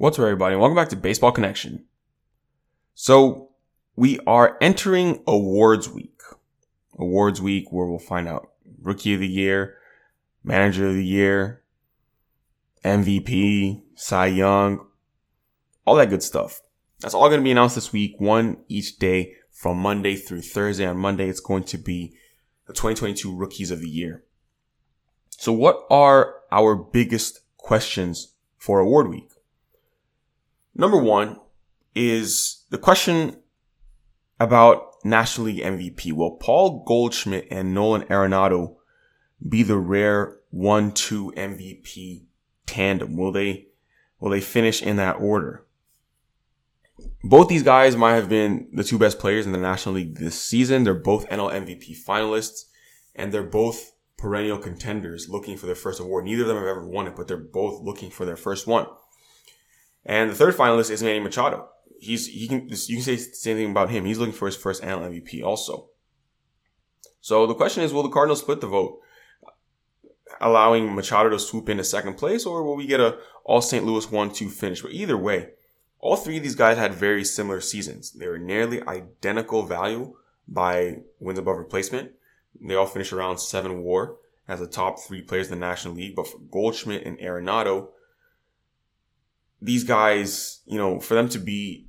What's up, everybody? Welcome back to Baseball Connection. So, we are entering awards week. Awards week where we'll find out rookie of the year, manager of the year, MVP, Cy Young, all that good stuff. That's all going to be announced this week, one each day from Monday through Thursday. On Monday, it's going to be the 2022 rookies of the year. So what are our biggest questions for award week? Number one is the question about National League MVP. Will Paul Goldschmidt and Nolan Arenado be the rare one, two MVP tandem? Will they, will they finish in that order? Both these guys might have been the two best players in the National League this season. They're both NL MVP finalists and they're both perennial contenders looking for their first award. Neither of them have ever won it, but they're both looking for their first one. And the third finalist is Manny Machado. He's he can you can say the same thing about him. He's looking for his first NL MVP also. So the question is, will the Cardinals split the vote, allowing Machado to swoop into second place, or will we get a all St. Louis one-two finish? But either way, all three of these guys had very similar seasons. They were nearly identical value by wins above replacement. They all finished around seven WAR as the top three players in the National League. But for Goldschmidt and Arenado, these guys, you know, for them to be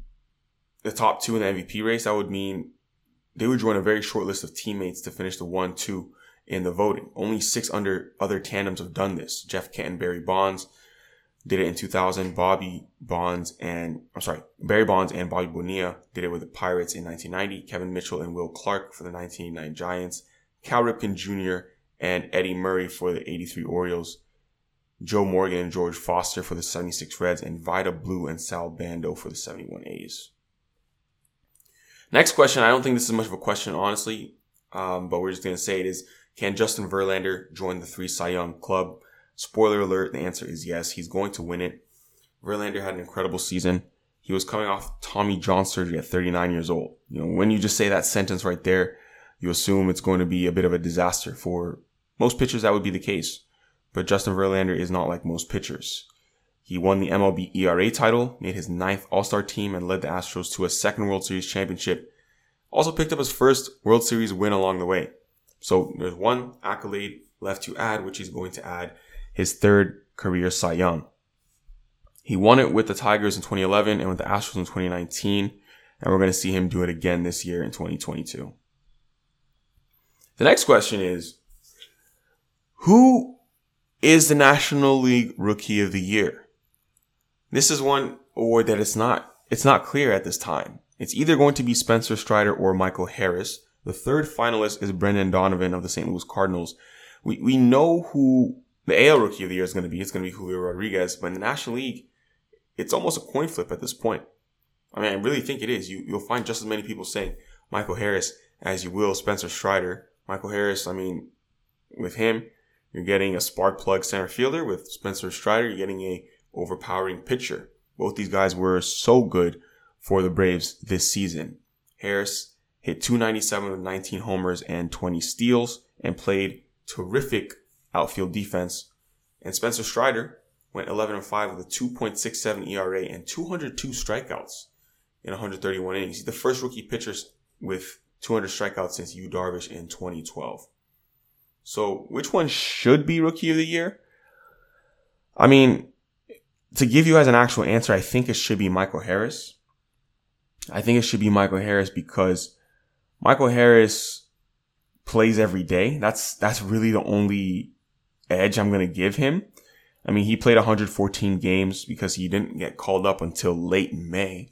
the top two in the MVP race, that would mean they would join a very short list of teammates to finish the one, two in the voting. Only six under other tandems have done this. Jeff Kent and Barry Bonds did it in 2000. Bobby Bonds and, I'm sorry, Barry Bonds and Bobby Bonilla did it with the Pirates in 1990. Kevin Mitchell and Will Clark for the 1989 Giants. Cal Ripken Jr. and Eddie Murray for the 83 Orioles. Joe Morgan and George Foster for the 76 Reds, and Vida Blue and Sal Bando for the 71 A's. Next question, I don't think this is much of a question, honestly, um, but we're just going to say it is, can Justin Verlander join the three Cy Young club? Spoiler alert, the answer is yes. He's going to win it. Verlander had an incredible season. He was coming off Tommy John surgery at 39 years old. You know, when you just say that sentence right there, you assume it's going to be a bit of a disaster. For most pitchers, that would be the case. But Justin Verlander is not like most pitchers. He won the MLB ERA title, made his ninth All-Star team, and led the Astros to a second World Series championship. Also picked up his first World Series win along the way. So there's one accolade left to add, which he's going to add his third career Cy Young. He won it with the Tigers in 2011 and with the Astros in 2019, and we're going to see him do it again this year in 2022. The next question is, who is the National League Rookie of the Year? This is one award that it's not, it's not clear at this time. It's either going to be Spencer Strider or Michael Harris. The third finalist is Brendan Donovan of the St. Louis Cardinals. We, we know who the AL Rookie of the Year is going to be. It's going to be Julio Rodriguez, but in the National League, it's almost a coin flip at this point. I mean, I really think it is. You, you'll find just as many people saying Michael Harris as you will Spencer Strider. Michael Harris, I mean, with him, you're getting a spark plug center fielder. With Spencer Strider, you're getting a overpowering pitcher. Both these guys were so good for the Braves this season. Harris hit 297 with 19 homers and 20 steals and played terrific outfield defense. And Spencer Strider went 11 and 5 with a 2.67 ERA and 202 strikeouts in 131 innings. He's the first rookie pitcher with 200 strikeouts since Yu Darvish in 2012. So, which one should be rookie of the year? I mean, to give you guys an actual answer, I think it should be Michael Harris. I think it should be Michael Harris because Michael Harris plays every day. That's that's really the only edge I'm going to give him. I mean, he played 114 games because he didn't get called up until late May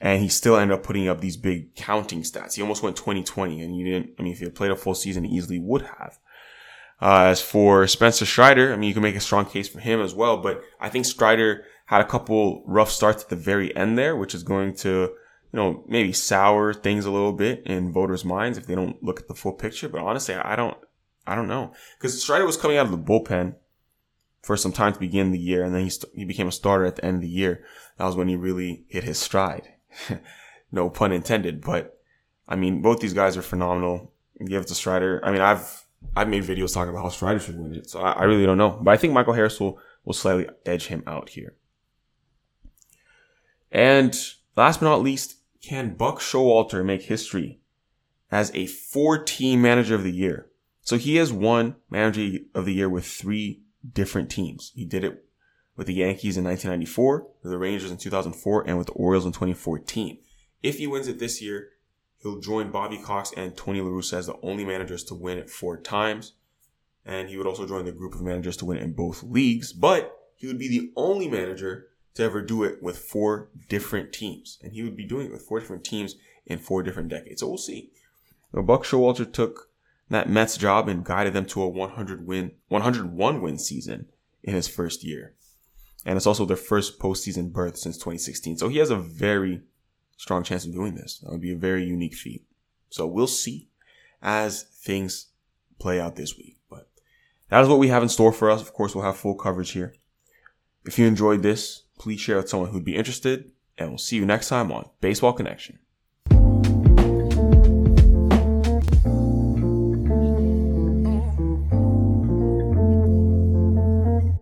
and he still ended up putting up these big counting stats. He almost went 2020 and you didn't, I mean, if he had played a full season, he easily would have. Uh, as for Spencer Strider, I mean, you can make a strong case for him as well, but I think Strider had a couple rough starts at the very end there, which is going to, you know, maybe sour things a little bit in voters' minds if they don't look at the full picture. But honestly, I don't, I don't know. Cause Strider was coming out of the bullpen for some time to begin the year, and then he, st- he became a starter at the end of the year. That was when he really hit his stride. no pun intended, but I mean, both these guys are phenomenal. Give it to Strider. I mean, I've, I've made videos talking about how Strider should win it, so I, I really don't know. But I think Michael Harris will, will slightly edge him out here. And last but not least, can Buck Showalter make history as a four-team manager of the year? So he has won manager of the year with three different teams. He did it with the Yankees in 1994, with the Rangers in 2004, and with the Orioles in 2014. If he wins it this year, he'll join Bobby Cox and Tony La Russa as the only managers to win it four times. And he would also join the group of managers to win it in both leagues, but he would be the only manager to ever do it with four different teams. And he would be doing it with four different teams in four different decades. So we'll see. Now, Buck Showalter took that Mets job and guided them to a 100 win, 101 win season in his first year. And it's also their first postseason berth since 2016. So he has a very strong chance of doing this. That would be a very unique feat. So we'll see as things play out this week. But that is what we have in store for us. Of course, we'll have full coverage here. If you enjoyed this, please share with someone who'd be interested, and we'll see you next time on Baseball Connection.